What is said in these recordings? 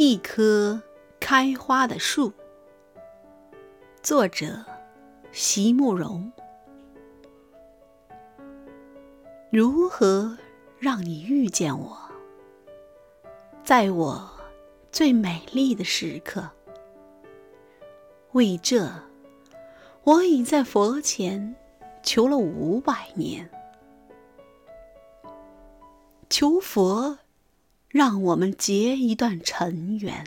一棵开花的树，作者席慕容。如何让你遇见我？在我最美丽的时刻。为这，我已在佛前求了五百年。求佛，让我们结一段尘缘。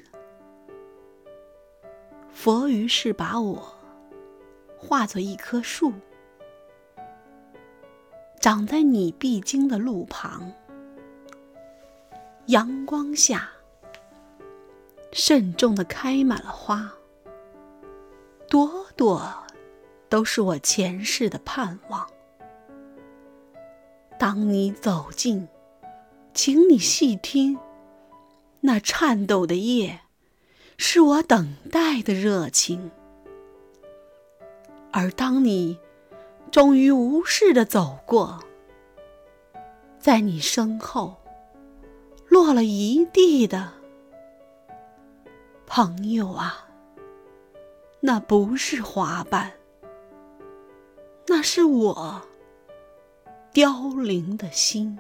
佛于是把我化作一棵树，长在你必经的路旁。阳光下，慎重的开满了花，朵朵都是我前世的盼望。当你走近。请你细听，那颤抖的叶，是我等待的热情。而当你终于无视的走过，在你身后落了一地的朋友啊，那不是花瓣，那是我凋零的心。